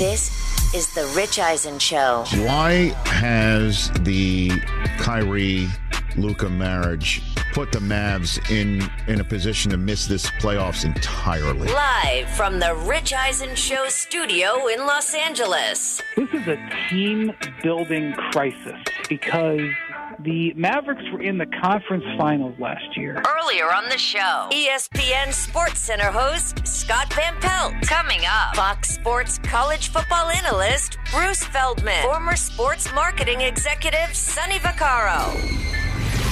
This is the Rich Eisen Show. Why has the Kyrie Luka marriage put the Mavs in in a position to miss this playoffs entirely? Live from the Rich Eisen Show studio in Los Angeles. This is a team building crisis because the Mavericks were in the conference finals last year. Earlier on the show, ESPN Sports Center host Scott Van Pelt. Coming up, Fox Sports college football analyst Bruce Feldman. Former sports marketing executive Sonny Vaccaro.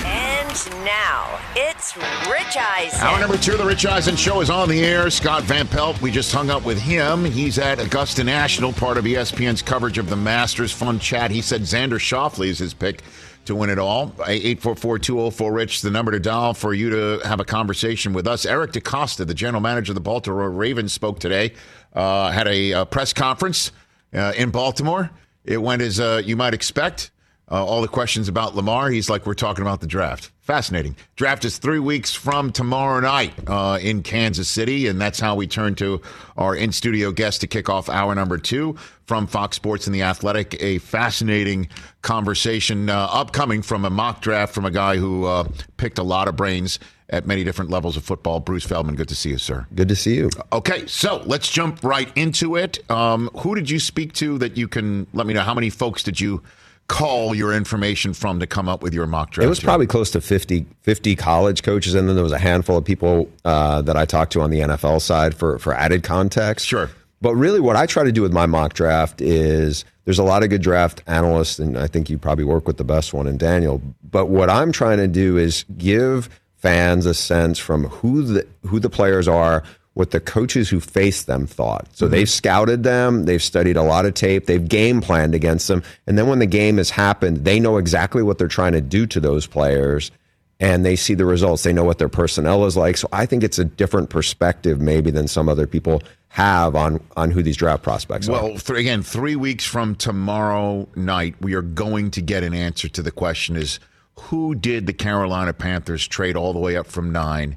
And now, it's Rich Eisen. Hour number two of the Rich Eisen Show is on the air. Scott Van Pelt, we just hung up with him. He's at Augusta National, part of ESPN's coverage of the Masters. Fun chat. He said Xander Schauffele is his pick to win it all. 844-204-RICH, the number to dial for you to have a conversation with us. Eric DeCosta, the general manager of the Baltimore Ravens, spoke today, uh, had a, uh press conference uh, in Baltimore. It went as uh, you might expect. Uh, all the questions about Lamar, he's like, we're talking about the draft. Fascinating. Draft is three weeks from tomorrow night uh, in Kansas City, and that's how we turn to our in studio guest to kick off hour number two from Fox Sports and The Athletic. A fascinating conversation uh, upcoming from a mock draft from a guy who uh, picked a lot of brains at many different levels of football. Bruce Feldman, good to see you, sir. Good to see you. Okay, so let's jump right into it. Um, who did you speak to that you can let me know? How many folks did you call your information from to come up with your mock draft? It was probably close to 50, 50 college coaches, and then there was a handful of people uh, that I talked to on the NFL side for for added context. Sure. But really, what I try to do with my mock draft is there's a lot of good draft analysts, and I think you probably work with the best one in Daniel. But what I'm trying to do is give fans a sense from who the who the players are, what the coaches who faced them thought. So mm-hmm. they've scouted them, they've studied a lot of tape, they've game planned against them, and then when the game has happened, they know exactly what they're trying to do to those players and they see the results. They know what their personnel is like. So I think it's a different perspective maybe than some other people have on on who these draft prospects are. Well, th- again, three weeks from tomorrow night, we are going to get an answer to the question: Is who did the Carolina Panthers trade all the way up from nine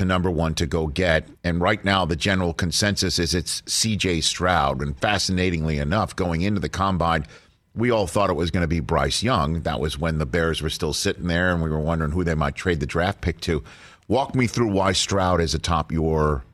to number one to go get? And right now, the general consensus is it's C.J. Stroud. And fascinatingly enough, going into the combine. We all thought it was going to be Bryce Young. That was when the Bears were still sitting there, and we were wondering who they might trade the draft pick to. Walk me through why Stroud is atop your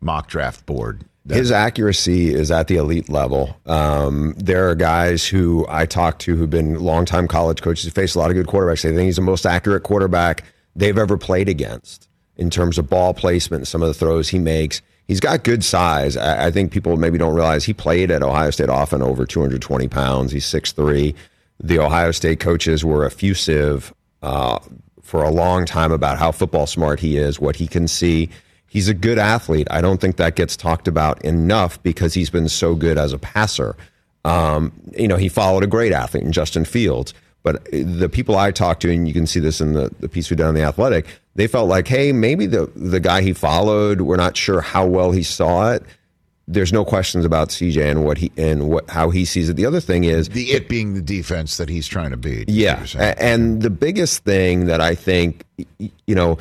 mock draft board. His accuracy is at the elite level. Um, there are guys who I talk to who've been longtime college coaches who face a lot of good quarterbacks. They think he's the most accurate quarterback they've ever played against in terms of ball placement and some of the throws he makes. He's got good size. I, I think people maybe don't realize he played at Ohio State often over 220 pounds. He's 6'3. The Ohio State coaches were effusive uh, for a long time about how football smart he is, what he can see. He's a good athlete. I don't think that gets talked about enough because he's been so good as a passer. Um, you know, he followed a great athlete in Justin Fields. But the people I talked to, and you can see this in the, the piece we did on the Athletic, they felt like, hey, maybe the the guy he followed, we're not sure how well he saw it. There's no questions about CJ and what he and what how he sees it. The other thing is The it being the defense that he's trying to beat. yeah, You're saying. a- and the biggest thing that I think, you know,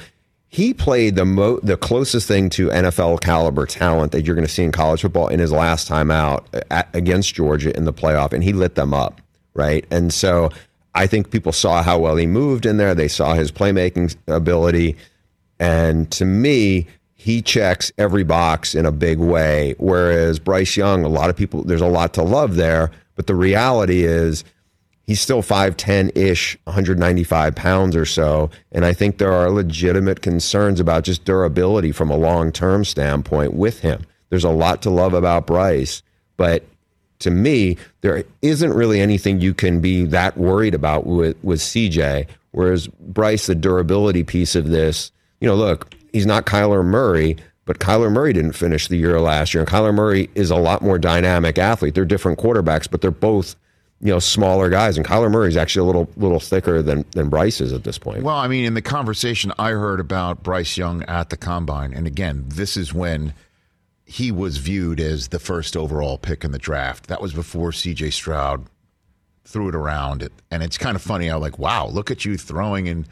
he played the mo- the closest thing to NFL caliber talent that you're going to see in college football in his last time out at, against Georgia in the playoff, and he lit them up, right? And so I think people saw how well he moved in there. They saw his playmaking ability, and to me, he checks every box in a big way. Whereas Bryce Young, a lot of people, there's a lot to love there. But the reality is, he's still 5'10 ish, 195 pounds or so. And I think there are legitimate concerns about just durability from a long term standpoint with him. There's a lot to love about Bryce. But to me, there isn't really anything you can be that worried about with, with CJ. Whereas Bryce, the durability piece of this, you know, look, he's not Kyler Murray, but Kyler Murray didn't finish the year last year. And Kyler Murray is a lot more dynamic athlete. They're different quarterbacks, but they're both, you know, smaller guys. And Kyler Murray is actually a little little thicker than than Bryce is at this point. Well, I mean, in the conversation I heard about Bryce Young at the combine, and again, this is when he was viewed as the first overall pick in the draft. That was before CJ Stroud threw it around. And it's kind of funny how, like, wow, look at you throwing in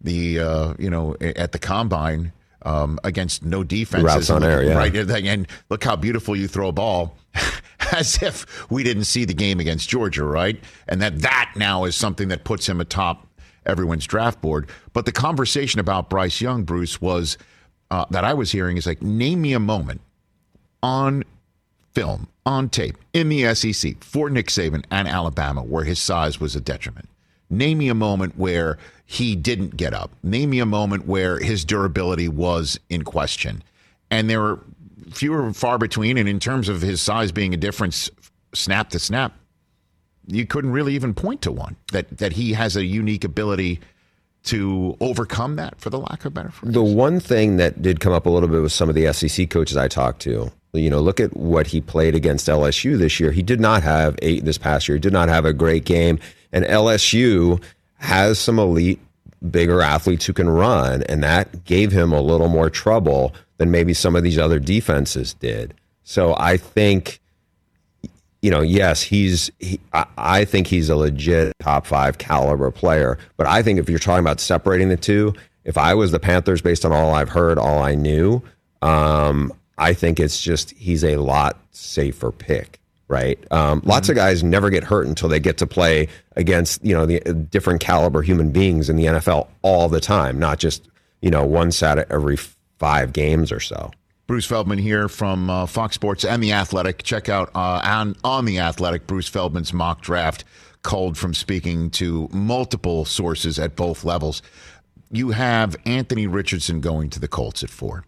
the, uh, you know, at the combine um, against no defenses. Routes on air, yeah. Right. And look how beautiful you throw a ball. As if we didn't see the game against Georgia, right? And that that now is something that puts him atop everyone's draft board. But the conversation about Bryce Young, Bruce, was uh, that I was hearing is like, name me a moment on film, on tape, in the SEC for Nick Saban and Alabama where his size was a detriment. Name me a moment where he didn't get up. Name me a moment where his durability was in question. And there were fewer and far between. And in terms of his size being a difference snap to snap, you couldn't really even point to one that, that he has a unique ability to overcome that, for the lack of better phrase. The one thing that did come up a little bit with some of the SEC coaches I talked to, you know, look at what he played against LSU this year. He did not have eight this past year. He did not have a great game. And LSU has some elite, bigger athletes who can run, and that gave him a little more trouble than maybe some of these other defenses did. So I think, you know, yes, he's. He, I, I think he's a legit top five caliber player. But I think if you're talking about separating the two, if I was the Panthers, based on all I've heard, all I knew, um, I think it's just he's a lot safer pick right? Um, lots of guys never get hurt until they get to play against you know the uh, different caliber human beings in the NFL all the time, not just you know one set every five games or so. Bruce Feldman here from uh, Fox Sports and The Athletic. Check out uh, on, on The Athletic Bruce Feldman's mock draft, culled from speaking to multiple sources at both levels. You have Anthony Richardson going to the Colts at four.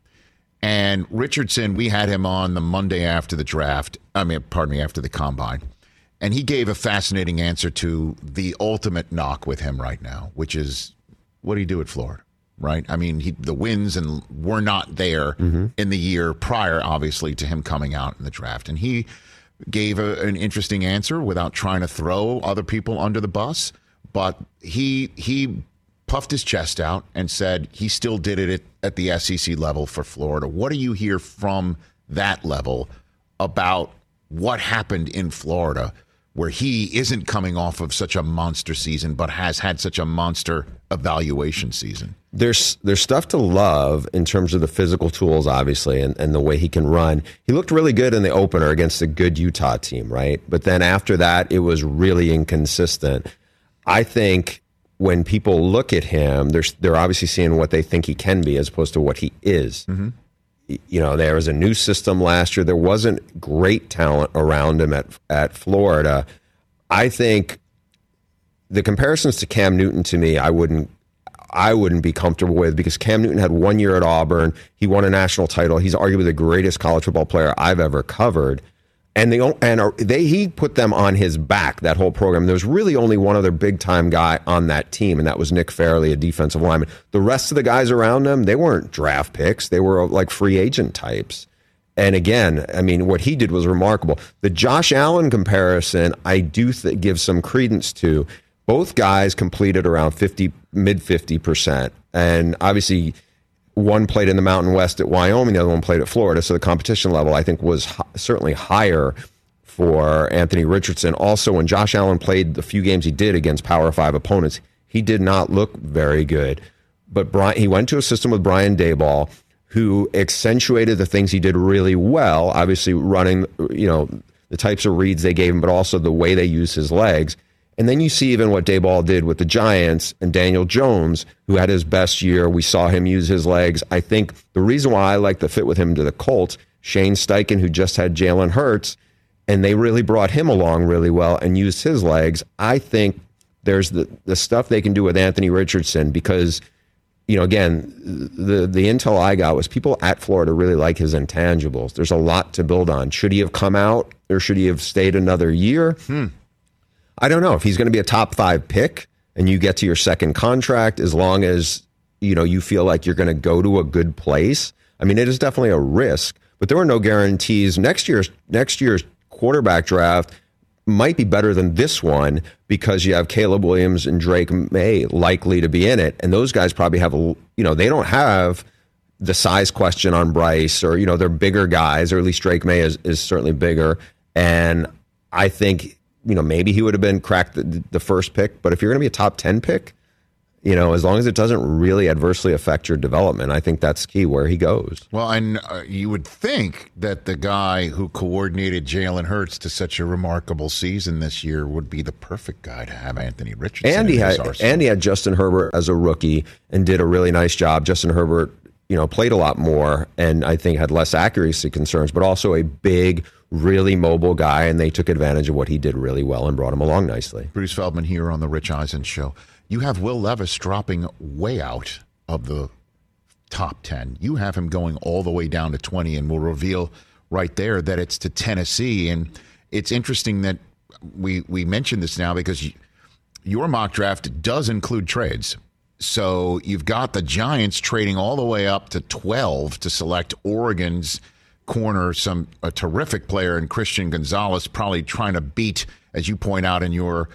And Richardson, we had him on the Monday after the draft. I mean, pardon me, after the combine. And he gave a fascinating answer to the ultimate knock with him right now, which is what do you do at Florida? Right? I mean, he, the wins and were not there mm-hmm. in the year prior, obviously, to him coming out in the draft. And he gave a, an interesting answer without trying to throw other people under the bus. But he he puffed his chest out and said he still did it at, the SEC level for Florida. What do you hear from that level about what happened in Florida where he isn't coming off of such a monster season but has had such a monster evaluation season? There's there's stuff to love in terms of the physical tools, obviously, and, and the way he can run. He looked really good in the opener against a good Utah team, right? But then after that, it was really inconsistent. I think when people look at him, they're they're obviously seeing what they think he can be as opposed to what he is. Mm-hmm. You know, there was a new system last year. There wasn't great talent around him at at Florida. I think the comparisons to Cam Newton to me, I wouldn't I wouldn't be comfortable with because Cam Newton had one year at Auburn. He won a national title. He's arguably the greatest college football player I've ever covered and they and they he put them on his back that whole program. There was really only one other big time guy on that team, and that was Nick Fairley, a defensive lineman. The rest of the guys around him, they weren't draft picks; they were like free agent types. And again, I mean, what he did was remarkable. The Josh Allen comparison, I do th- give some credence to. Both guys completed around fifty, mid fifty percent, and obviously one played in the Mountain West at Wyoming, the other one played at Florida. So the competition level, I think, was certainly higher for Anthony Richardson. Also, when Josh Allen played the few games he did against Power Five opponents, he did not look very good. But Brian, he went to a system with Brian Daboll, who accentuated the things he did really well. Obviously, running, you know, the types of reads they gave him, but also the way they used his legs. And then you see even what Daboll did with the Giants and Daniel Jones, who had his best year. We saw him use his legs. I think the reason why I like the fit with him to the Colts, Shane Steichen, who just had Jalen Hurts, and they really brought him along really well and used his legs. I think there's the, the stuff they can do with Anthony Richardson because, you know, again, the, the intel I got was people at Florida really like his intangibles. There's a lot to build on. Should he have come out or should he have stayed another year? Hmm. I don't know if he's going to be a top five pick and you get to your second contract as long as you know you feel like you're going to go to a good place. I mean, it is definitely a risk, but there were no guarantees. Next year's next year's quarterback draft might be better than this one because you have Caleb Williams and Drake Maye likely to be in it, and those guys probably have a you know they don't have the size question on Bryce or you know they're bigger guys or at least Drake Maye is, is certainly bigger, and I think you know, maybe he would have been cracked the, the first pick. But if you're going to be a top 10 pick, you know, as long as it doesn't really adversely affect your development, I think that's key where he goes. Well, and uh, you would think that the guy who coordinated Jalen Hurts to such a remarkable season this year would be the perfect guy to have Anthony Richardson. And he had and he had Justin Herbert as a rookie and did a really nice job. Justin Herbert, you know, played a lot more and I think had less accuracy concerns, but also a big really mobile guy, and they took advantage of what he did really well and brought him along nicely. Bruce Feldman here on the Rich Eisen Show. You have Will Levis dropping way out of the top 10. You have him going all the way down to 20, and we'll reveal right there that it's to Tennessee. And it's interesting that we, we mentioned this now because your mock draft does include trades. So you've got the Giants trading all the way up to 12 to select Oregon's corner, some a terrific player in Christian Gonzalez, probably trying to beat, as you point out in your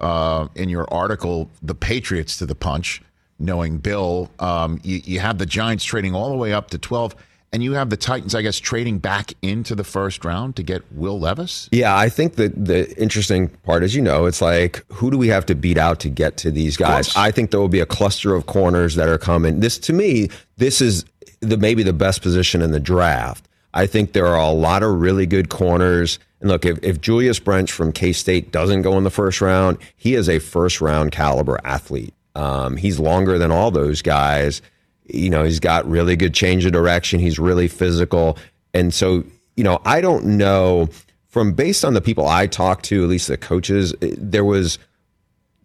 uh, in your article, the Patriots to the punch. Knowing Bill, um, you, you have the Giants trading all the way up to twelve. And you have the Titans, I guess, trading back into the first round to get Will Levis? Yeah, I think that the interesting part is, you know, it's like, who do we have to beat out to get to these guys? I think there will be a cluster of corners that are coming. This, to me, this is the maybe the best position in the draft. I think there are a lot of really good corners. And look, if, if Julius Brents from K State doesn't go in the first round, he is a first round caliber athlete. Um, he's longer than all those guys. You know, he's got really good change of direction. He's really physical. And so, you know, I don't know from based on the people I talked to, at least the coaches, there was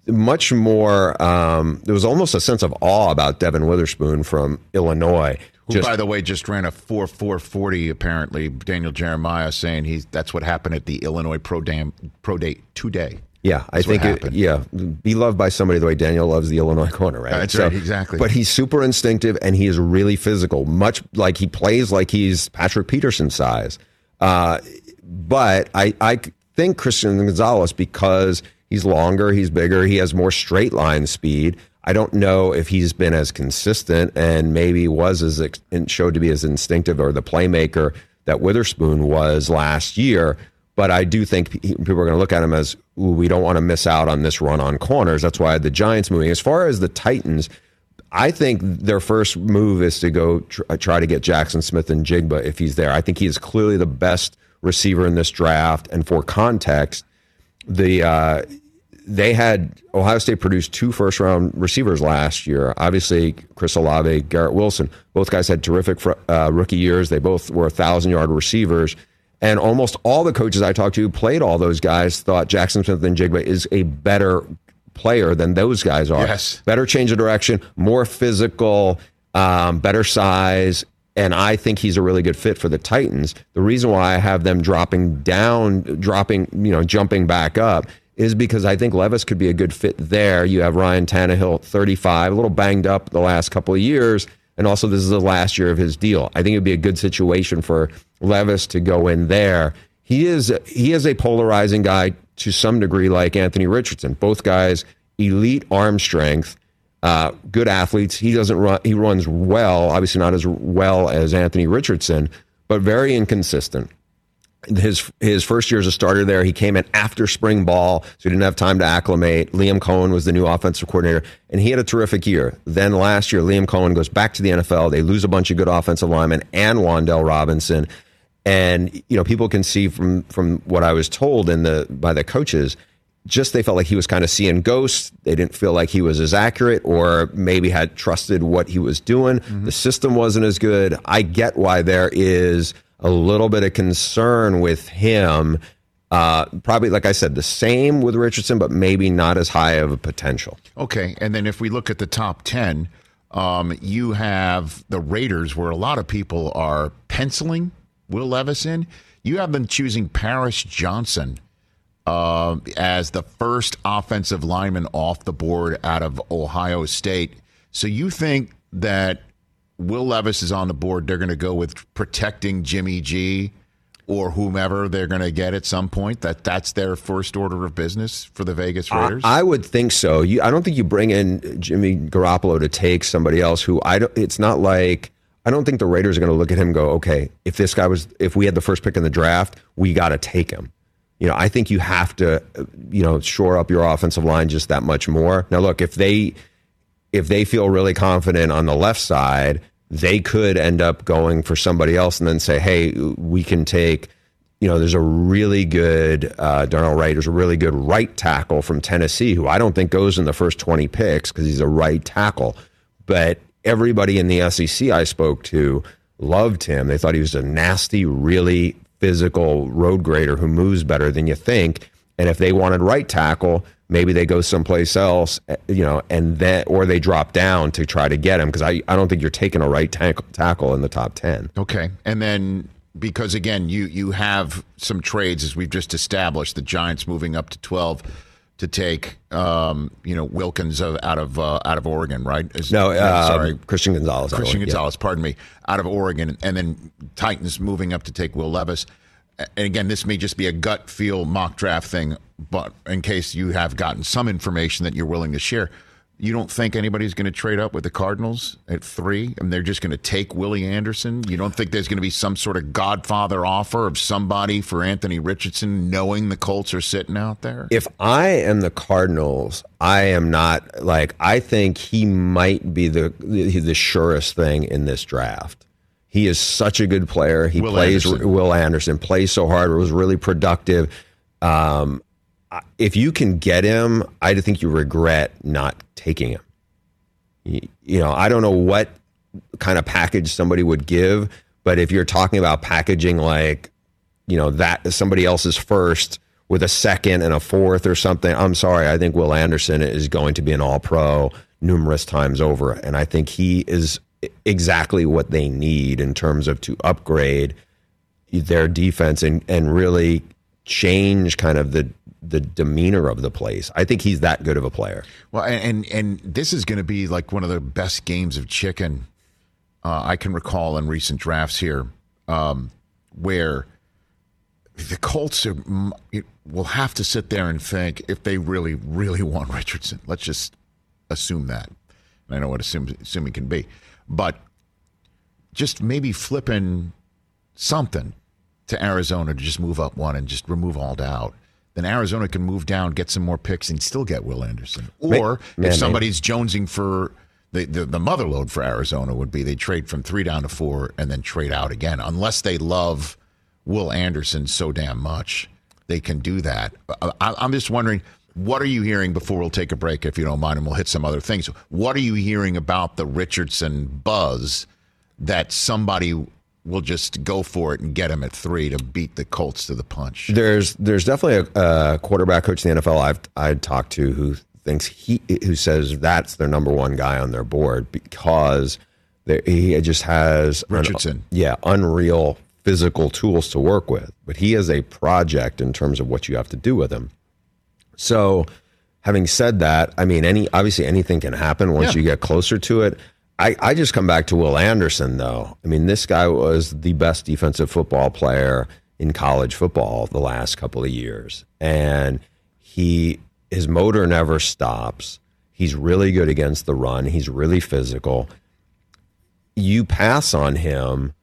much more, um, there was almost a sense of awe about Devin Witherspoon from Illinois who, just, by the way, just ran a four four forty. Apparently, Daniel Jeremiah saying he's that's what happened at the Illinois Pro Dam Pro Day today. Yeah, I think it, yeah, be loved by somebody the way Daniel loves the Illinois corner, right? That's so, right, exactly. But he's super instinctive and he is really physical, much like he plays like he's Patrick Peterson size. Uh, but I I think Christian Gonzalez because he's longer, he's bigger, he has more straight line speed. I don't know if he's been as consistent and maybe was as showed to be as instinctive or the playmaker that Witherspoon was last year. But I do think people are going to look at him as we don't want to miss out on this run on corners. That's why the Giants moving. As far as the Titans, I think their first move is to go try to get Jackson Smith-Njigba if he's there. I think he is clearly the best receiver in this draft. And for context, the uh, they had Ohio State produced two first round receivers last year. Obviously, Chris Olave, Garrett Wilson, both guys had terrific uh, rookie years. They both were thousand yard receivers. And almost all the coaches I talked to played all those guys thought Jackson Smith-Njigba is a better player than those guys are. Yes. Better change of direction, more physical, um, better size. And I think he's a really good fit for the Titans. The reason why I have them dropping down, dropping, you know, jumping back up is because I think Levis could be a good fit there. You have Ryan Tannehill, 35, a little banged up the last couple of years. And also, this is the last year of his deal. I think it would be a good situation for Levis to go in there. He is he is a polarizing guy to some degree, like Anthony Richardson. Both guys, elite arm strength, uh, good athletes. He doesn't run. He runs well, obviously not as well as Anthony Richardson, but very inconsistent his his first year as a starter there, he came in after spring ball, so he didn't have time to acclimate. Liam Coen was the new offensive coordinator, and he had a terrific year. Then last year, Liam Coen goes back to the NFL. They lose a bunch of good offensive linemen and Wan'Dale Robinson. And you know, people can see from from what I was told in the by the coaches, just they felt like he was kind of seeing ghosts. They didn't feel like he was as accurate or maybe had trusted what he was doing. Mm-hmm. The system wasn't as good. I get why there is a little bit of concern with him. Uh, probably, like I said, the same with Richardson, but maybe not as high of a potential. Okay. And then if we look at the top 10, um, you have the Raiders, where a lot of people are penciling Will Levis in. You have them choosing Paris Johnson uh, as the first offensive lineman off the board out of Ohio State. So you think that Will Levis is on the board? They're going to go with protecting Jimmy G or whomever they're going to get at some point. That that's their first order of business for the Vegas Raiders. I, I would think so. You, I don't think you bring in Jimmy Garoppolo to take somebody else who I don't. It's not like. I don't think the Raiders are going to look at him and go, okay, if this guy was, if we had the first pick in the draft, we got to take him. You know, I think you have to, you know, shore up your offensive line just that much more. Now, look, if they if they feel really confident on the left side, they could end up going for somebody else and then say, hey, we can take. You know, there's a really good uh, Darnell Wright. There's a really good right tackle from Tennessee who I don't think goes in the first 20 picks because he's a right tackle. But everybody in the SEC I spoke to loved him. They thought he was a nasty, really physical road grader who moves better than you think. And if they wanted right tackle, maybe they go someplace else, eh, you know, and then or they drop down to try to get him because I, I don't think you're taking a right tackle, tackle in the top ten. Okay, and then because again you you have some trades as we've just established, the Giants moving up to twelve to take um, you know Wilkins of, out of uh, out of Oregon, right? Is, no, uh, sorry, Christian Gonzalez. Christian Gonzalez, yeah. pardon me, out of Oregon, and then Titans moving up to take Will Levis. And again, this may just be a gut feel mock draft thing, but in case you have gotten some information that you're willing to share, you don't think anybody's going to trade up with the Cardinals at three and they're just going to take Willie Anderson? You don't think there's going to be some sort of godfather offer of somebody for Anthony Richardson knowing the Colts are sitting out there? If I am the Cardinals, I am not like, I think he might be the, the, surest thing in this draft. He is such a good player. He Will plays Anderson. Will Anderson plays so hard. It Was really productive. Um, if you can get him, I think you regret not taking him. You, know, I don't know what kind of package somebody would give, but if you're talking about packaging like, you know, that somebody else's first with a second and a fourth or something, I'm sorry. I think Will Anderson is going to be an all pro numerous times over. And I think he is exactly what they need in terms of to upgrade their defense and, and really change kind of the the demeanor of the place. I think he's that good of a player. Well, and and this is going to be like one of the best games of chicken uh, I can recall in recent drafts here, um, where the Colts are, will have to sit there and think if they really, really want Richardson. Let's just assume that. I know what assume, assuming can be, but just maybe flipping something to Arizona to just move up one and just remove all doubt then Arizona can move down, get some more picks, and still get Will Anderson. Or if somebody's jonesing for the, the, the mother load for Arizona would be they trade from three down to four and then trade out again, unless they love Will Anderson so damn much. They can do that. I, I'm just wondering, what are you hearing before we'll take a break, if you don't mind, and we'll hit some other things? What are you hearing about the Richardson buzz that somebody will just go for it and get him at three to beat the Colts to the punch. There's there's definitely a, a quarterback coach in the NFL I've I talked to who thinks he who says that's their number one guy on their board because he just has Richardson. An, yeah, unreal physical tools to work with, but he is a project in terms of what you have to do with him. So, having said that, I mean, any obviously anything can happen once yeah. you get closer to it. I, I just come back to Will Anderson, though. I mean, this guy was the best defensive football player in college football the last couple of years. And he his motor never stops. He's really good against the run. He's really physical. You pass on him,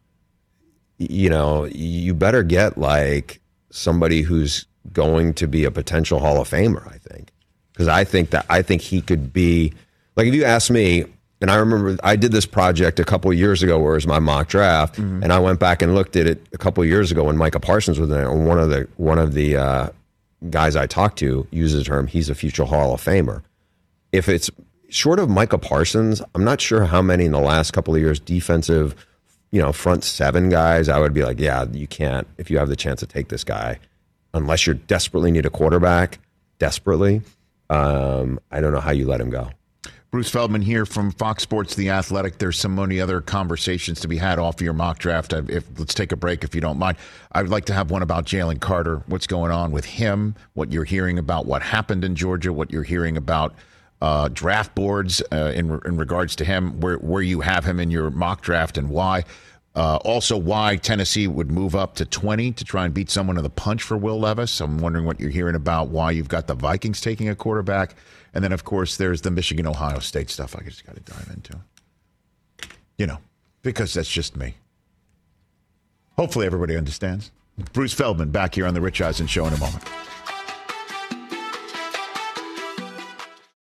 you know, you better get like somebody who's going to be a potential Hall of Famer, I think. Because I think that I think he could be like if you ask me, and I remember I did this project a couple years ago where it was my mock draft, mm-hmm. and I went back and looked at it a couple years ago when Micah Parsons was there. And one of the one of the uh, guys I talked to use the term he's a future Hall of Famer. If it's short of Micah Parsons, I'm not sure how many in the last couple of years defensive, you know, front seven guys I would be like, yeah, you can't if you have the chance to take this guy, unless you desperately need a quarterback, desperately. Um, I don't know how you let him go. Bruce Feldman here from Fox Sports The Athletic. There's so many other conversations to be had off of your mock draft. If, let's take a break if you don't mind. I'd like to have one about Jalen Carter. What's going on with him? What you're hearing about what happened in Georgia? What you're hearing about uh, draft boards uh, in in regards to him? Where where you have him in your mock draft and why? Uh, also, why Tennessee would move up to 20 to try and beat someone in the punch for Will Levis. I'm wondering what you're hearing about why you've got the Vikings taking a quarterback. And then, of course, there's the Michigan Ohio State stuff I just got to dive into. You know, because that's just me. Hopefully, everybody understands. Bruce Feldman back here on The Rich Eisen Show in a moment.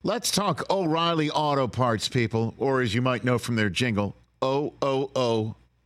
Let's talk O'Reilly Auto Parts, people, or as you might know from their jingle, O O O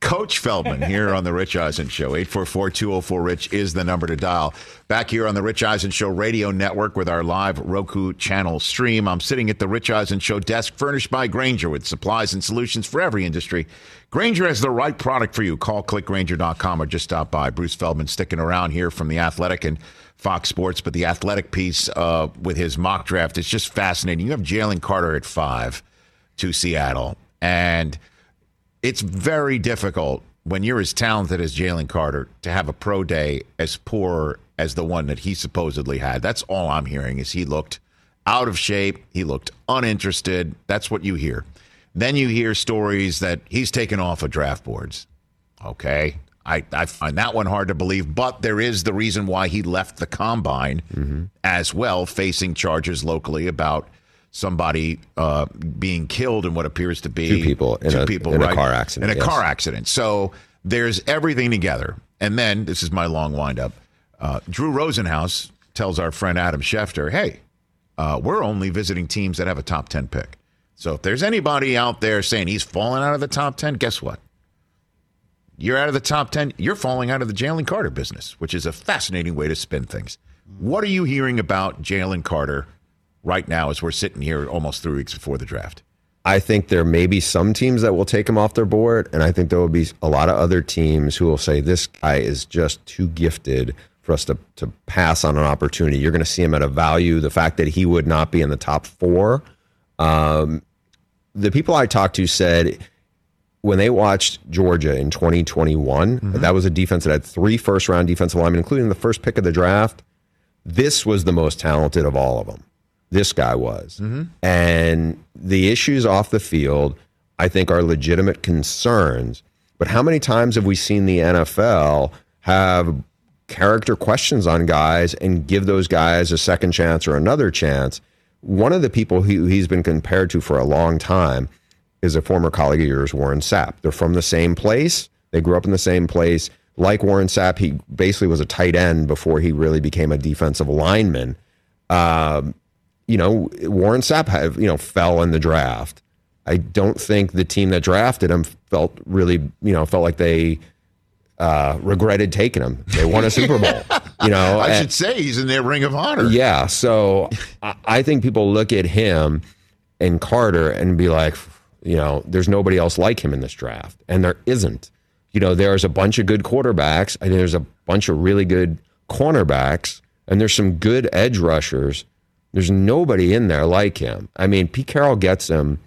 Coach Feldman here on the Rich Eisen Show. 844-204-RICH is the number to dial. Back here on the Rich Eisen Show radio network with our live Roku channel stream. I'm sitting at the Rich Eisen Show desk furnished by Grainger with supplies and solutions for every industry. Grainger has the right product for you. Call clickgrainger.com or just stop by. Bruce Feldman sticking around here from The Athletic and Fox Sports, but the Athletic piece uh, with his mock draft is just fascinating. You have Jalen Carter at five to Seattle, and – it's very difficult when you're as talented as Jalen Carter to have a pro day as poor as the one that he supposedly had. That's all I'm hearing is he looked out of shape, he looked uninterested. That's what you hear. Then you hear stories that he's taken off of draft boards. Okay. I, I find that one hard to believe, but there is the reason why he left the combine mm-hmm. as well, facing charges locally about – somebody uh, being killed in what appears to be two people in, two a, people, in right? a car accident. In a yes. car accident. So there's everything together. And then this is my long windup. Uh, Drew Rosenhaus tells our friend Adam Schefter, "Hey, uh, we're only visiting teams that have a top ten pick. So if there's anybody out there saying he's falling out of the top ten, guess what? You're out of the top ten. You're falling out of the Jalen Carter business, which is a fascinating way to spin things. What are you hearing about Jalen Carter?" Right now as we're sitting here almost three weeks before the draft? I think there may be some teams that will take him off their board, and I think there will be a lot of other teams who will say this guy is just too gifted for us to, to pass on an opportunity. You're going to see him at a value. The fact that he would not be in the top four. Um, the people I talked to said when they watched Georgia in 2021, mm-hmm. that was a defense that had three first round defensive linemen, including the first pick of the draft this was the most talented of all of them. This guy was. And the issues off the field, I think, are legitimate concerns. But how many times have we seen the NFL have character questions on guys and give those guys a second chance or another chance? One of the people who he's been compared to for a long time is a former colleague of yours, Warren Sapp. They're from the same place. They grew up in the same place. Like Warren Sapp, he basically was a tight end before he really became a defensive lineman. Um, you know, Warren Sapp have, you know fell in the draft. I don't think the team that drafted him felt really, you know, felt like they uh, regretted taking him. They won a Super Bowl. You know, I and- should say he's in their ring of honor. yeah. So I, I think people look at him and Carter and be like, you know, there's nobody else like him in this draft. And there isn't. You know, there's a bunch of good quarterbacks, and there's a bunch of really good cornerbacks, and there's some good edge rushers. There's nobody in there like him. I mean, Pete Carroll gets him,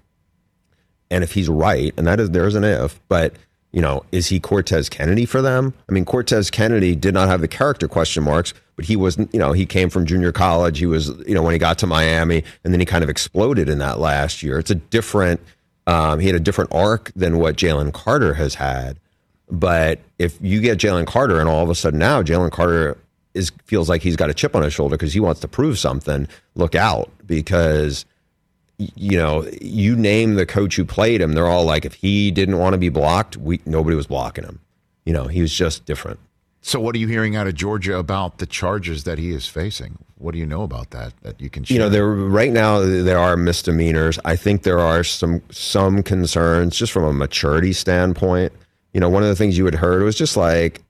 and if he's right, and that is there's an if, but you know, is he Cortez Kennedy for them? I mean, Cortez Kennedy did not have the character question marks, but he wasn't. you know, he came from junior college. He was, you know, when he got to Miami, and then he kind of exploded in that last year. It's a different, um, he had a different arc than what Jalen Carter has had. But if you get Jalen Carter, and all of a sudden now Jalen Carter is feels like he's got a chip on his shoulder because he wants to prove something, look out because you know, you name the coach who played him, they're all like, if he didn't want to be blocked, we nobody was blocking him. You know, he was just different. So, what are you hearing out of Georgia about the charges that he is facing? What do you know about that that you can share? You know, there right now there are misdemeanors. I think there are some some concerns just from a maturity standpoint. You know, one of the things you had heard was just like,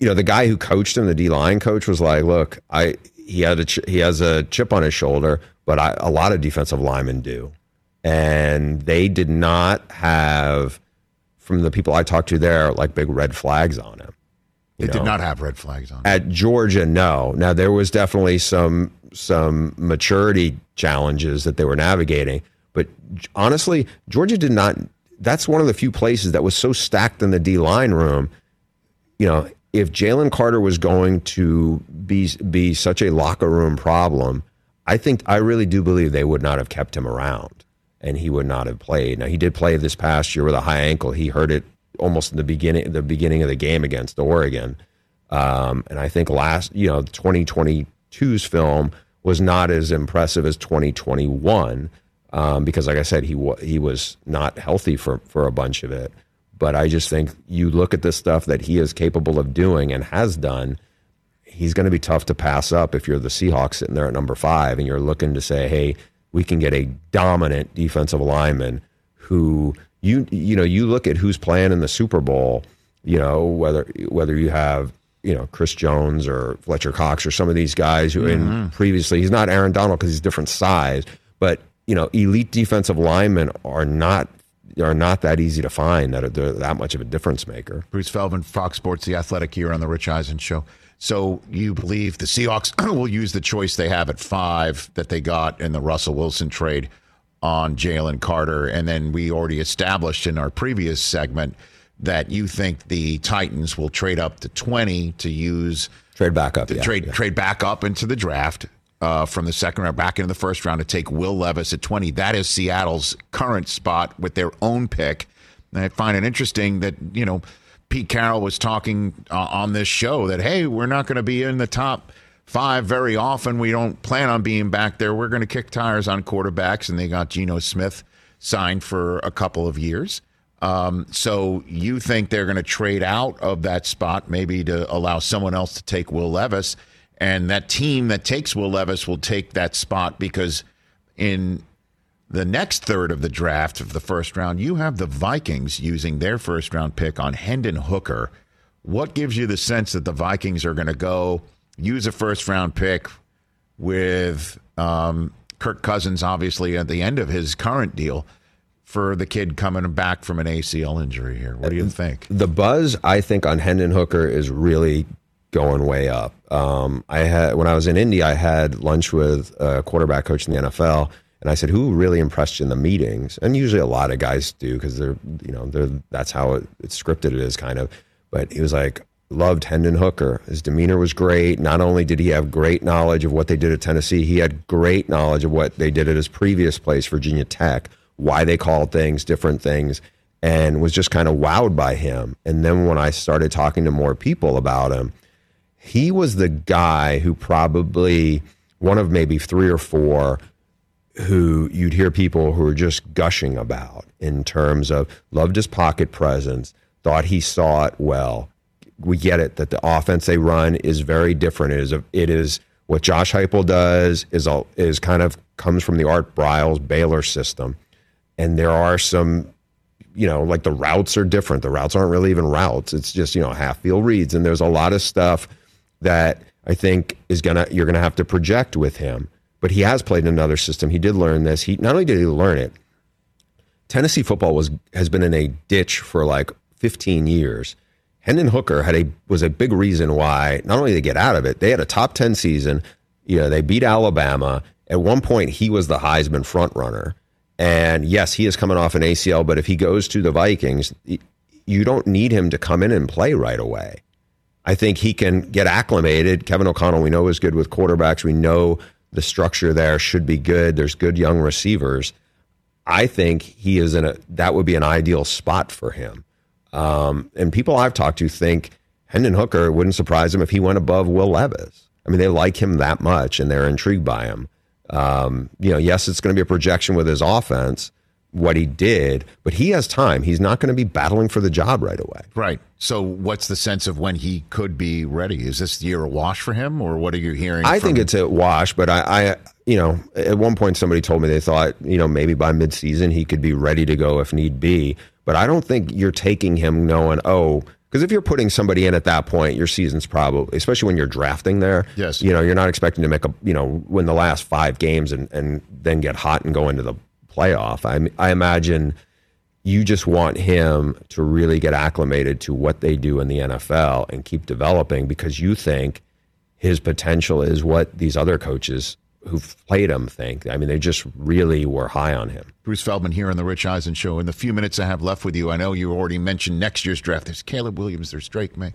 you know, the guy who coached him, the D line coach, was like, "Look, I he had a ch- he has a chip on his shoulder, but I, a lot of defensive linemen do, and they did not have from the people I talked to there like big red flags on him. they did not have red flags on. it. At Georgia, no. Now there was definitely some some maturity challenges that they were navigating, but honestly, Georgia did not. That's one of the few places that was so stacked in the D line room. You know, if Jalen Carter was going to be be such a locker room problem, I think I really do believe they would not have kept him around, and he would not have played. Now he did play this past year with a high ankle. He hurt it almost in the beginning the beginning of the game against Oregon. Um, and I think last, you know, 2022's film was not as impressive as 2021 um, because, like I said, he he was not healthy for for a bunch of it. But I just think you look at the stuff that he is capable of doing and has done. He's going to be tough to pass up if you're the Seahawks sitting there at number five and you're looking to say, "Hey, we can get a dominant defensive lineman who you you know you look at who's playing in the Super Bowl. You know whether whether you have you know Chris Jones or Fletcher Cox or some of these guys who in mm-hmm. previously he's not Aaron Donald because he's different size, but you know elite defensive linemen are not are not that easy to find that are that much of a difference maker. Bruce Feldman, Fox Sports, The Athletic here on the Rich Eisen Show. So you believe the Seahawks will use the choice they have at five that they got in the Russell Wilson trade on Jalen Carter, and then we already established in our previous segment that you think the Titans will trade up to twenty to use Trade back up, yeah, trade yeah. trade back up into the draft uh, from the second round back into the first round to take Will Levis at 20. That is Seattle's current spot with their own pick. And I find it interesting that, you know, Pete Carroll was talking uh, on this show that, hey, we're not going to be in the top five very often. We don't plan on being back there. We're going to kick tires on quarterbacks. And they got Geno Smith signed for a couple of years. Um, so you think they're going to trade out of that spot, maybe to allow someone else to take Will Levis, and that team that takes Will Levis will take that spot because in the next third of the draft of the first round, you have the Vikings using their first round pick on Hendon Hooker. What gives you the sense that the Vikings are going to go use a first round pick with um, Kirk Cousins, obviously, at the end of his current deal? For the kid coming back from an ACL injury here, what do you think? the buzz I think on Hendon Hooker is really going way up. Um, I had when I was in Indy, I had lunch with a quarterback coach in the NFL, and I said, "Who really impressed you in the meetings?" And usually, a lot of guys do because they're you know they're that's how it, it's scripted. It is kind of, but he was like, loved Hendon Hooker. His demeanor was great. Not only did he have great knowledge of what they did at Tennessee, he had great knowledge of what they did at his previous place, Virginia Tech, why they called things different things, and was just kind of wowed by him. And then when I started talking to more people about him, he was the guy who probably one of maybe three or four who you'd hear people who were just gushing about in terms of loved his pocket presence, thought he saw it well, we get it that the offense they run is very different. It is a, it is what Josh Heupel does is a, is kind of comes from the Art Briles Baylor system, and there are some, you know, like the routes are different. The routes aren't really even routes. It's just you know half field reads, and there's a lot of stuff that I think is gonna you're gonna have to project with him. But he has played in another system. He did learn this. He not only did he learn it. Tennessee football was has been in a ditch for like 15 years Hendon Hooker had a was a big reason why not only they get out of it, they had a top ten season. You know, they beat Alabama. At one point, he was the Heisman front runner. And yes, he is coming off an ACL, but if he goes to the Vikings, you don't need him to come in and play right away. I think he can get acclimated. Kevin O'Connell, we know, is good with quarterbacks. We know the structure there should be good. There's good young receivers. I think he is in a that would be an ideal spot for him. Um, and people I've talked to think Hendon Hooker wouldn't surprise him if he went above Will Levis. I mean, they like him that much and they're intrigued by him. Um, you know, yes, it's going to be a projection with his offense, what he did, but he has time. He's not going to be battling for the job right away. Right. So, what's the sense of when he could be ready? Is this year a wash for him, or what are you hearing? I think it's a wash, but I, I, you know, at one point somebody told me they thought, you know, maybe by midseason he could be ready to go if need be. But I don't think you're taking him knowing, oh, because if you're putting somebody in at that point, your season's probably, especially when you're drafting there. Yes. You know, you're not expecting to make a, you know, win the last five games and, and then get hot and go into the playoff. I, I imagine you just want him to really get acclimated to what they do in the NFL and keep developing because you think his potential is what these other coaches who've played him think. I mean, they just really were high on him. Bruce Feldman here on the Rich Eisen Show. In the few minutes I have left with you, I know you already mentioned next year's draft. There's Caleb Williams, there's Drake Maye.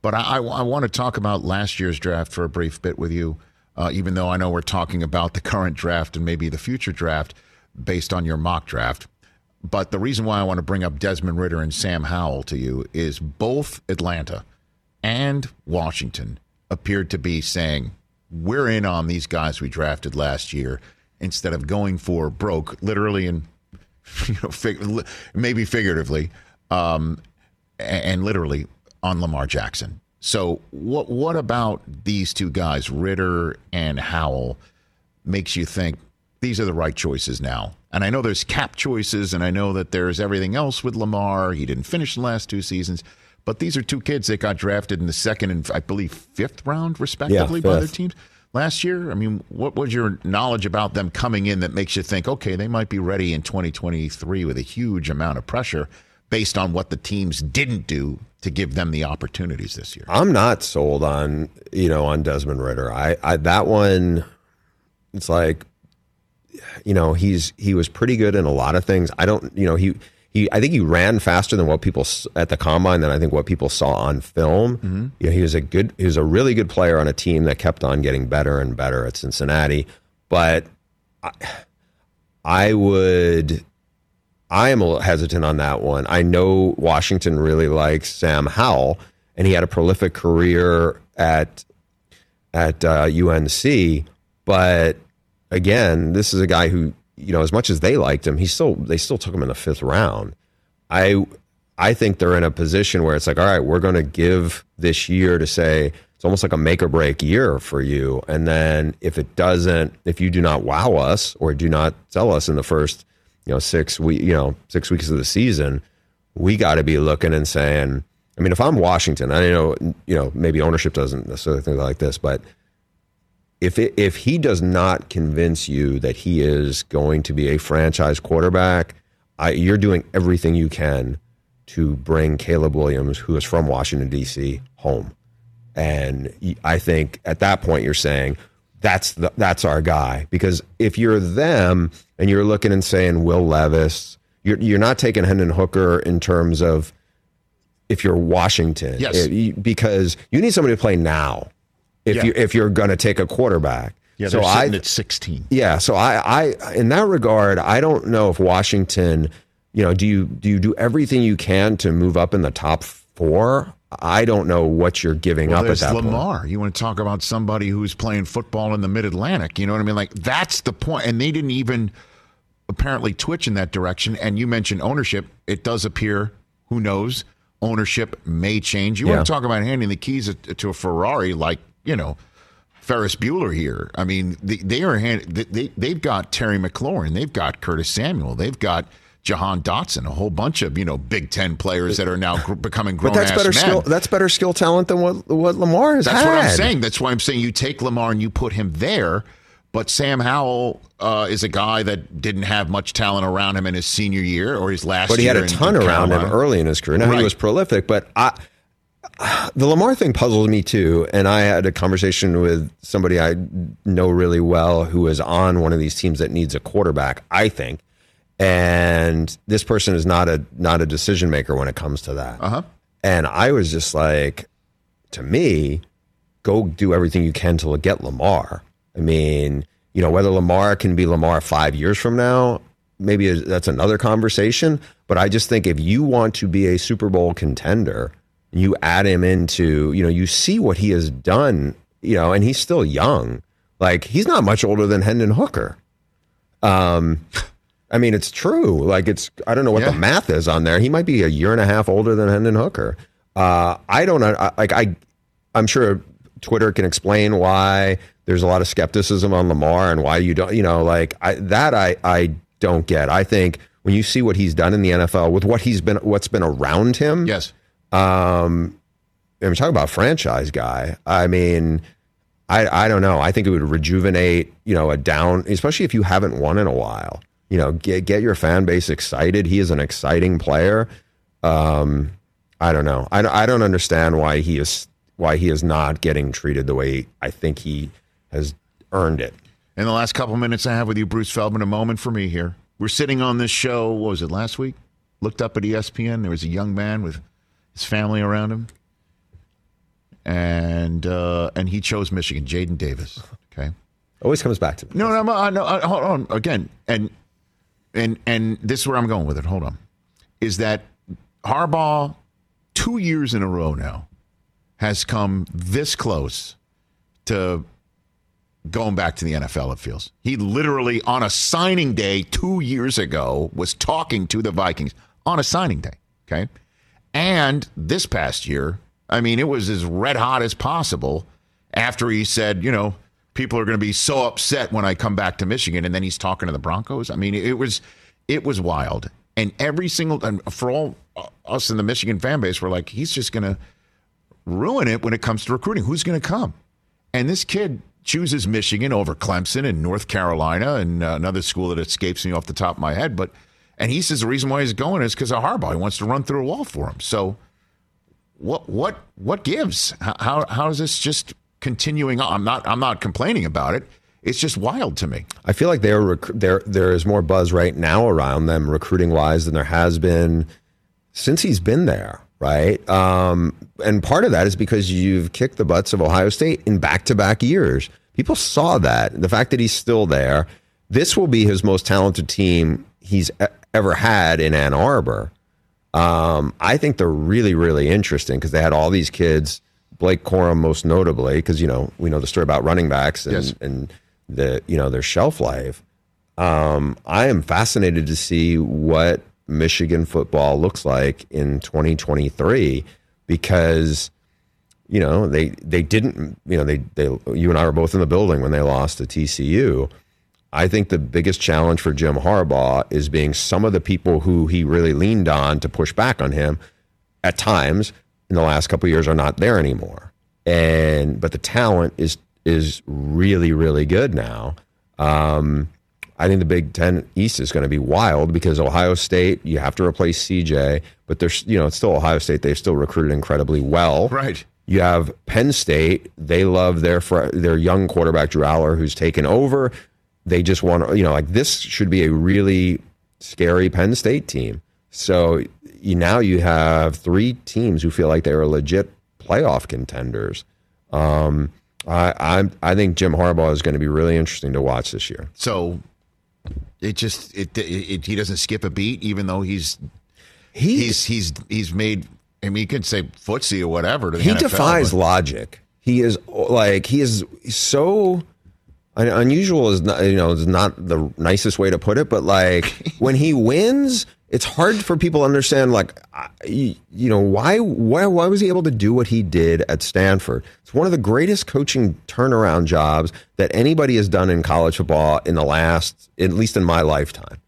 But I, I, I want to talk about last year's draft for a brief bit with you, uh, even though I know we're talking about the current draft and maybe the future draft based on your mock draft. But the reason why I want to bring up Desmond Ridder and Sam Howell to you is both Atlanta and Washington appeared to be saying, we're in on these guys we drafted last year instead of going for broke, literally and you know, fig- maybe figuratively, um, and, literally on Lamar Jackson. So what what about these two guys, Ridder and Howell, makes you think these are the right choices now? And I know there's cap choices, and I know that there's everything else with Lamar. He didn't finish the last two seasons. But these are two kids that got drafted in the second and I believe fifth round, respectively, yeah, by their teams last year. I mean, what was your knowledge about them coming in that makes you think, okay, they might be ready in 2023 with a huge amount of pressure based on what the teams didn't do to give them the opportunities this year? I'm not sold on you know on Desmond Ridder. I, I that one, it's like, you know, he's he was pretty good in a lot of things. I don't, you know, he he I think he ran faster than what people at the combine than I think what people saw on film. Mm-hmm. You know, he was a good he was a really good player on a team that kept on getting better and better at Cincinnati. But I, I would I am a little hesitant on that one. I know Washington really likes Sam Howell, and he had a prolific career at at uh, UNC. But again, this is a guy who you know, as much as they liked him, he still they still took him in the fifth round. I I think they're in a position where it's like, all right, we're going to give this year to say it's almost like a make or break year for you, and then if it doesn't, if you do not wow us or do not sell us in the first, you know, six we you know six weeks of the season, we got to be looking and saying. I mean, if I'm Washington, I know you know maybe ownership doesn't necessarily think like this, but if it, if he does not convince you that he is going to be a franchise quarterback, I, you're doing everything you can to bring Caleb Williams, who is from Washington D.C., home. And I think at that point you're saying that's the, that's our guy because if you're them and you're looking and saying Will Levis, you're you're not taking Hendon Hooker in terms of if you're Washington. Yes. You- because you need somebody to play now. If Yeah. you if you're going to take a quarterback. Yeah, so I at 16. yeah, so I, I in that regard, I don't know if Washington, you know, do you do you do everything you can to move up in the top four? I don't know what you're giving Well, up at that point. Lamar. You want to talk about somebody who's playing football in the Mid Atlantic? You know what I mean? Like that's the point. And they didn't even apparently twitch in that direction. And you mentioned ownership. It does appear. Who knows? Ownership may change. You Yeah. want to talk about handing the keys to a Ferrari, like you know. Ferris Bueller here. I mean, they, they are hand, they they've got Terry McLaurin, they've got Curtis Samuel, they've got Jahan Dotson, a whole bunch of you know Big Ten players that are now gr- becoming grown but that's better men. skill. That's better skill talent than what what Lamar has That's had. what I'm saying. That's why I'm saying you take Lamar and you put him there. But Sam Howell uh, is a guy that didn't have much talent around him in his senior year or his last But he had a ton around him early in his career. Now Right. he was prolific, but I, the Lamar thing puzzled me too. And I had a conversation with somebody I know really well who is on one of these teams that needs a quarterback. I think, and this person is not a not a decision maker when it comes to that. Uh-huh. And I was just like, to me, go do everything you can to get Lamar. I mean, you know, whether Lamar can be Lamar five years from now, maybe that's another conversation. But I just think if you want to be a Super Bowl contender, you add him into, you know, you see what he has done, you know, and he's still young. Like he's not much older than Hendon Hooker. Um, I mean, it's true. Like it's, I don't know what Yeah. the math is on there. He might be a year and a half older than Hendon Hooker. Uh, I don't know. I- Like I, I'm sure Twitter can explain why there's a lot of skepticism on Lamar and why you don't, you know, like I, that I, I don't get. I think when you see what he's done in the NFL with what he's been, what's been around him. Yes. Um, I mean, talk about franchise guy. I mean, I, I don't know. I think it would rejuvenate, you know, a down, especially if you haven't won in a while. You know, get get your fan base excited. He is an exciting player. Um, I don't know. I, I don't understand why he is why he is not getting treated the way I think he has earned it. In the last couple minutes I have with you, Bruce Feldman, a moment for me here. We're sitting on this show, what was it, last week? Looked up at ESPN. There was a young man with his family around him. And uh, and he chose Michigan, Jadyn Davis. Okay. Always comes back to me. No, no, no, no, uh, hold on. Again, and and and this is where I'm going with it. Hold on. Is that Harbaugh two years in a row now has come this close to going back to the NFL, it feels. He literally, on a signing day two years ago, was talking to the Vikings on a signing day. Okay. And this past year, I mean, it was as red hot as possible after he said, you know, people are going to be so upset when I come back to Michigan. And then he's talking to the Broncos. I mean, it was, it was wild. And every single, and for all uh, us in the Michigan fan base, we're like, he's just going to ruin it when it comes to recruiting. Who's going to come? And this kid chooses Michigan over Clemson and North Carolina and uh, another school that escapes me off the top of my head. But and he says the reason why he's going is because of Harbaugh. He wants to run through a wall for him. So what what what gives? How how, is this just continuing on? I'm not I'm not complaining about it. It's just wild to me. I feel like they're rec- there. There is more buzz right now around them recruiting wise than there has been since he's been there, right? Um, and part of that is because you've kicked the butts of Ohio State in back to back years. People saw that. The fact that he's still there, this will be his most talented team he's ever had in Ann Arbor. Um, I think they're really, really interesting because they had all these kids, Blake Corum most notably, because you know we know the story about running backs and, Yes. and the you know their shelf life. Um, I am fascinated to see what Michigan football looks like in 2023 because you know they they didn't you know they they you and I were both in the building when they lost to TCU. I think the biggest challenge for Jim Harbaugh is being some of the people who he really leaned on to push back on him at times in the last couple of years are not there anymore. And but the talent is is really really good now. Um, I think the Big Ten East is going to be wild because Ohio State you have to replace CJ, but there's you know it's still Ohio State. They've still recruited incredibly well. Right. You have Penn State. They love their their young quarterback Drew Allar, who's taken over. They just want to, you know, like this should be a really scary Penn State team. So you, now you have three teams who feel like they are legit playoff contenders. Um, I, I I think Jim Harbaugh is going to be really interesting to watch this year. So it just it, it, it he doesn't skip a beat, even though he's He he's he's he's made. I mean, you could say footsie or whatever. He NFL, defies but- logic. He is like he is so unusual. Is not you know is not the nicest way to put it, but like when he wins, it's hard for people to understand. Like you, know why why why was he able to do what he did at Stanford? It's one of the greatest coaching turnaround jobs that anybody has done in college football in the last, at least in my lifetime.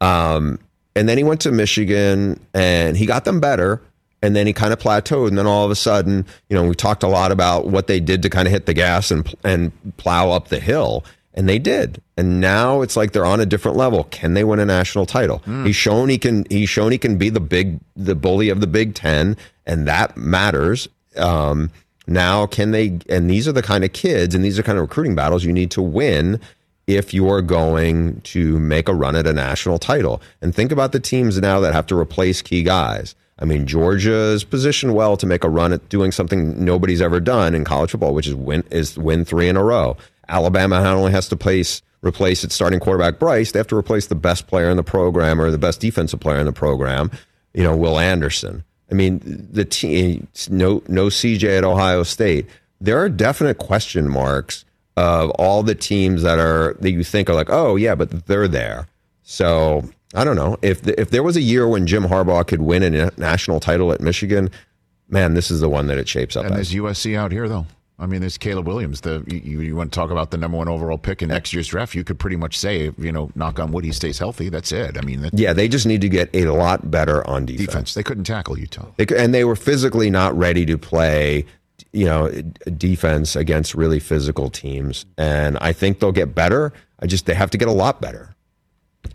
Um, and then he went to Michigan and he got them better. And then he kind of plateaued. And then all of a sudden, you know, we talked a lot about what they did to kind of hit the gas and, and plow up the hill. And they did. And now it's like they're on a different level. Can they win a national title? He's shown he can, he's shown he can be the big, the bully of the Big Ten. And that matters. Um, now, can they, and these are the kind of kids and these are kind of recruiting battles you need to win if you're going to make a run at a national title. And think about the teams now that have to replace key guys. I mean, Georgia's positioned well to make a run at doing something nobody's ever done in college football, which is win is win three in a row. Alabama not only has to place replace its starting quarterback Bryce, they have to replace the best player in the program or the best defensive player in the program. You know, Will Anderson. I mean, the team no no CJ at Ohio State. There are definite question marks of all the teams that are that you think are like, oh yeah, but they're there. So I don't know if the, if there was a year when Jim Harbaugh could win a national title at Michigan, man, this is the one that it shapes up And as. there's USC out here, though. I mean, there's Caleb Williams. The you, you want to talk about the number one overall pick in next year's draft? You could pretty much say, you know, knock on wood, he stays healthy. That's it. I mean, that Yeah, they just need to get a lot better on defense. defense. They couldn't tackle Utah. They, and they were physically not ready to play, you know, defense against really physical teams. And I think they'll get better. I just they have to get a lot better.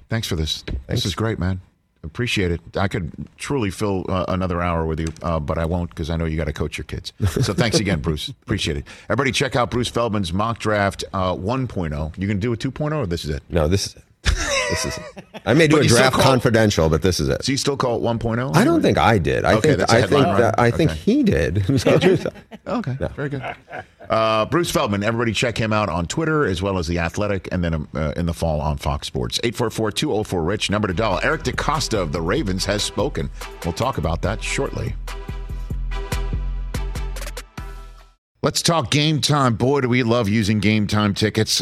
Thanks for this. This is great, man. Appreciate it. I could truly fill uh, another hour with you, uh, but I won't because I know you got to coach your kids. So thanks again, Bruce. Appreciate it. Everybody, check out Bruce Feldman's mock draft uh, 1.0. You can do a 2.0 or this is it? No, this is it. This is. I may do But a draft call- confidential, but this is it. So you still call it 1.0? I don't think I did. I Okay, think I think that, I think Okay. he did. Okay, very good. Uh, Bruce Feldman, everybody check him out on Twitter as well as The Athletic and then uh, in the fall on Fox Sports. 844-204-RICH, number to dial. Eric DeCosta of the Ravens has spoken. We'll talk about that shortly. Let's talk game time. Boy, do we love using game time tickets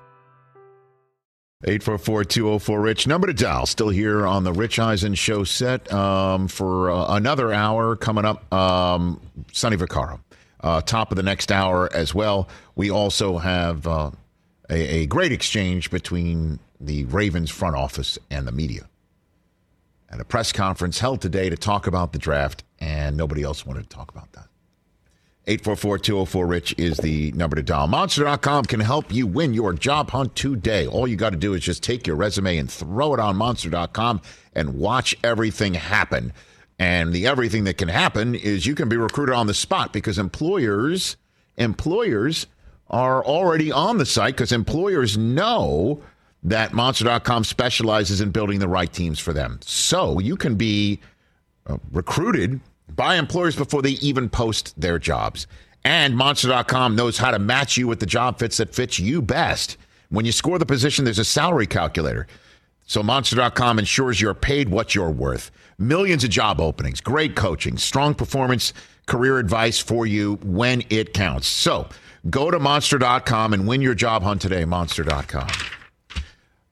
844-204-RICH. Number to dial. Still here on the Rich Eisen show set um, for uh, another hour coming up. Um, Sonny Vaccaro. Uh, top of the next hour as well. We also have uh, a, a great exchange between the Ravens front office and the media. At a press conference held today to talk about the draft, and nobody else wanted to talk about that. 844-204-RICH is the number to dial. Monster.com can help you win your job hunt today. All you got to do is just take your resume and throw it on Monster.com and watch everything happen. And the everything that can happen is you can be recruited on the spot because employers employers are already on the site because employers know that Monster.com specializes in building the right teams for them. So you can be uh, recruited by employers before they even post their jobs. And Monster.com knows how to match you with the job fits that fits you best. When you score the position, there's a salary calculator. So Monster.com ensures you're paid what you're worth. Millions of job openings, great coaching, strong performance, career advice for you when it counts. So go to Monster.com and win your job hunt today, Monster.com.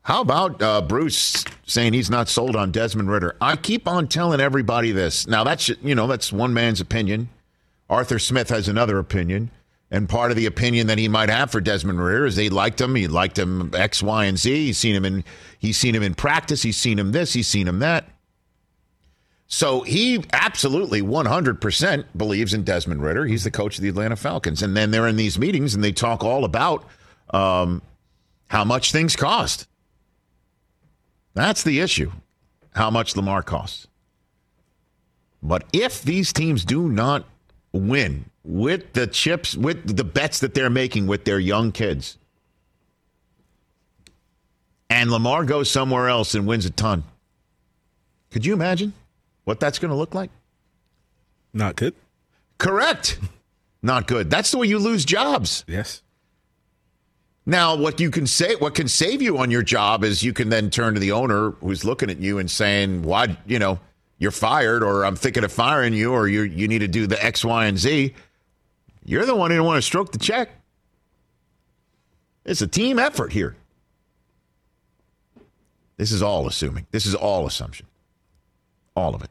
How about uh, Bruce saying he's not sold on Desmond Ridder? I keep on telling everybody this. Now that's you know that's one man's opinion. Arthur Smith has another opinion. And part of the opinion that he might have for Desmond Ridder is they liked him. He liked him X, Y, and Z. He's seen him in he's seen him in practice. He's seen him this. He's seen him that. So he absolutely 100% believes in Desmond Ridder. He's the coach of the Atlanta Falcons. And then they're in these meetings and they talk all about um, how much things cost. That's the issue. How much Lamar costs. But if these teams do not win with the chips, with the bets that they're making with their young kids. And Lamar goes somewhere else and wins a ton. Could you imagine what that's going to look like? Not good. Correct. Not good. That's the way you lose jobs. Yes. Now, what you can say, what can save you on your job is you can then turn to the owner who's looking at you and saying, "Why, you know, you're fired, or I'm thinking of firing you, or you you need to do the X, Y, and Z." You're the one who didn't want to stroke the check. It's a team effort here. This is all assuming. This is all assumption. All of it.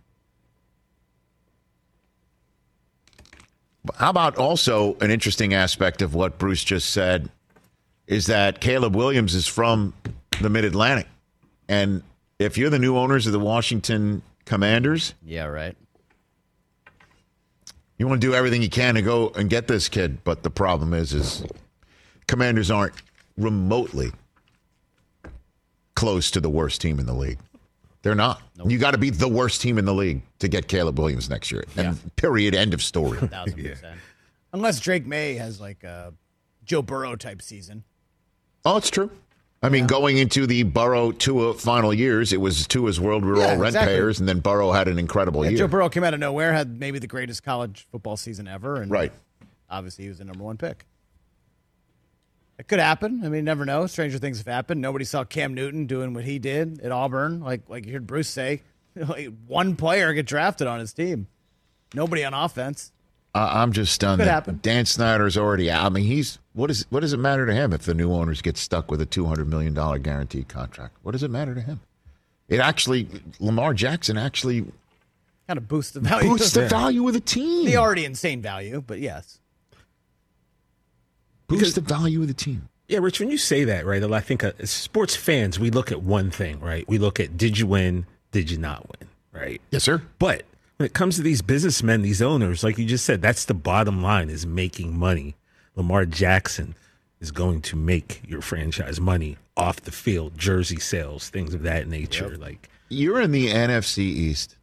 How about also an interesting aspect of what Bruce just said is that Caleb Williams is from the Mid Atlantic. And if you're the new owners of the Washington Commanders, yeah, right. You want to do everything you can to go and get this kid, but the problem is, is Commanders aren't remotely close to the worst team in the league. They're not. Nope. You got to be the worst team in the league to get Caleb Williams next year. And period. End of story. yeah. Unless Drake Maye has like a Joe Burrow type season. Oh, it's true. I mean, yeah. going into the Burrow Tua final years, it was Tua's world. We were yeah, all rent exactly. payers, and then Burrow had an incredible yeah, year. Joe Burrow came out of nowhere, had maybe the greatest college football season ever, and right. Obviously, he was the number one pick. It could happen. I mean, never know. Stranger things have happened. Nobody saw Cam Newton doing what he did at Auburn. Like like you heard Bruce say, one player get drafted on his team. Nobody on offense. Uh, I'm just stunned. Could happen. Dan Snyder's already out. I mean, he's what is what does it matter to him if the new owners get stuck with a 200 million dollar guaranteed contract? What does it matter to him? It actually Lamar Jackson actually kind of boosts the value. Boosts the value of the team. The already insane value, but yes, boosts the value of the team. Yeah, Rich, when you say that, right? I think uh, as sports fans, we look at one thing, right? We look at did you win, did you not win, right? Yes, sir. But when it comes to these businessmen, these owners, like you just said, that's the bottom line is making money. Lamar Jackson is going to make your franchise money off the field, jersey sales, things of that nature. Yep. Like you're in the NFC East.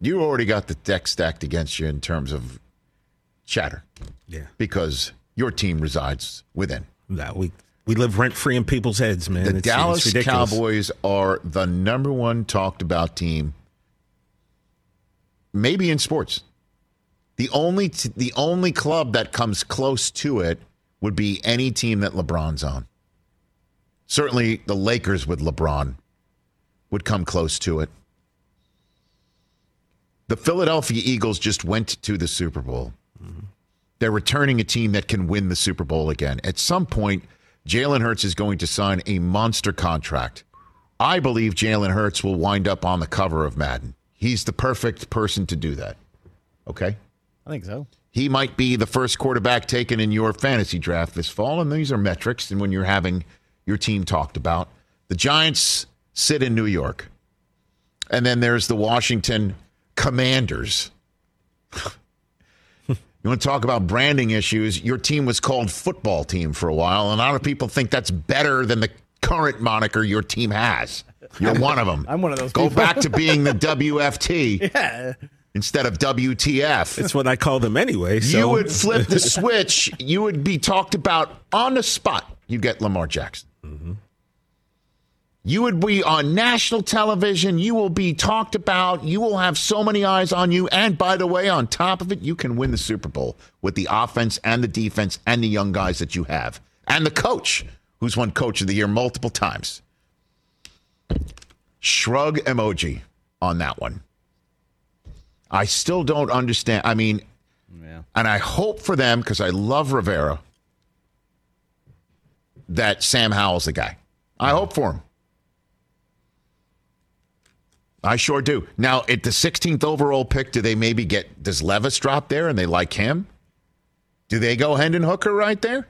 You already got the deck stacked against you in terms of chatter. Yeah. Because your team resides within. That we we live rent free in people's heads, man. The it's, Dallas it's Cowboys are the number one talked about team maybe in sports. The only t- the only club that comes close to it would be any team that LeBron's on. Certainly, the Lakers with LeBron would come close to it. The Philadelphia Eagles just went to the Super Bowl. Mm-hmm. They're returning a team that can win the Super Bowl again. At some point, Jalen Hurts is going to sign a monster contract. I believe Jalen Hurts will wind up on the cover of Madden. He's the perfect person to do that. Okay? I think so. He might be the first quarterback taken in your fantasy draft this fall, and these are metrics. And when you're having your team talked about, the Giants sit in New York, and then there's the Washington Commanders. you want to talk about branding issues? Your team was called football team for a while, and a lot of people think that's better than the current moniker your team has. You're one of them. I'm one of those. Go people. back to being the WFT. yeah. instead of WTF. It's what I call them anyway. So. You would flip the switch. You would be talked about on the spot. You get Lamar Jackson. Mm-hmm. You would be on national television. You will be talked about. You will have so many eyes on you. And by the way, on top of it, you can win the Super Bowl with the offense and the defense and the young guys that you have. And the coach, who's won Coach of the Year multiple times. Shrug emoji on that one. I still don't understand. I mean, Yeah. and I hope for them because I love Rivera that Sam Howell's the guy. I hope for him. I sure do. Now, at the 16th overall pick, do they maybe get does Levis drop there and they like him? Do they go Hendon Hooker right there?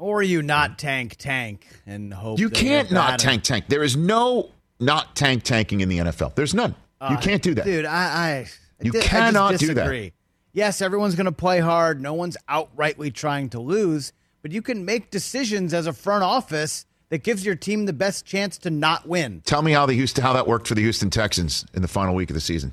Or you not tank tank and hope You can't not tank tank. There is no not tank tanking in the NFL. There's none. you Uh, can't do that. dude. I, I You I I cannot just do that. disagree. Yes, everyone's going to play hard. No one's outrightly trying to lose, but you can make decisions as a front office that gives your team the best chance to not win. Tell me how the Houston how that worked for the Houston Texans in the final week of the season.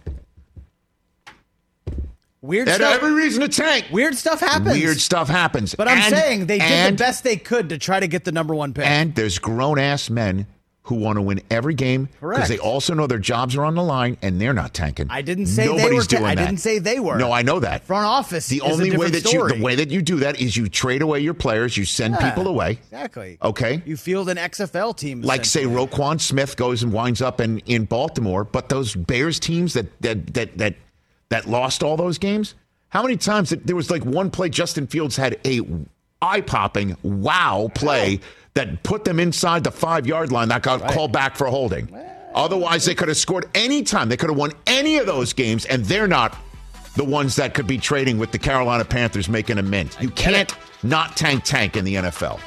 Weird They had stuff. every reason to tank. weird stuff happens. Weird stuff happens. But I'm And- saying they did and- the best they could to try to get the number one pick. And there's grown ass men who want to win every game because they also know their jobs are on the line and they're not tanking. I didn't say they Nobody's were ta- doing I that. didn't say they were. No, I know that. front office. the is a only way different that story. you the way that you do that is you trade away your players, you send Yeah, people away. Exactly. Okay. You field an XFL team. Like say essentially. Roquan Smith goes and winds up in, in Baltimore, but those Bears teams that that that that that lost all those games, how many times that there was like one play Justin Fields had a eye popping wow play that put them inside the five yard line that got called back for holding. Otherwise, they could have scored any time. They could have won any of those games, and they're not the ones that could be trading with the Carolina Panthers making a mint. You can't not tank tank in the NFL.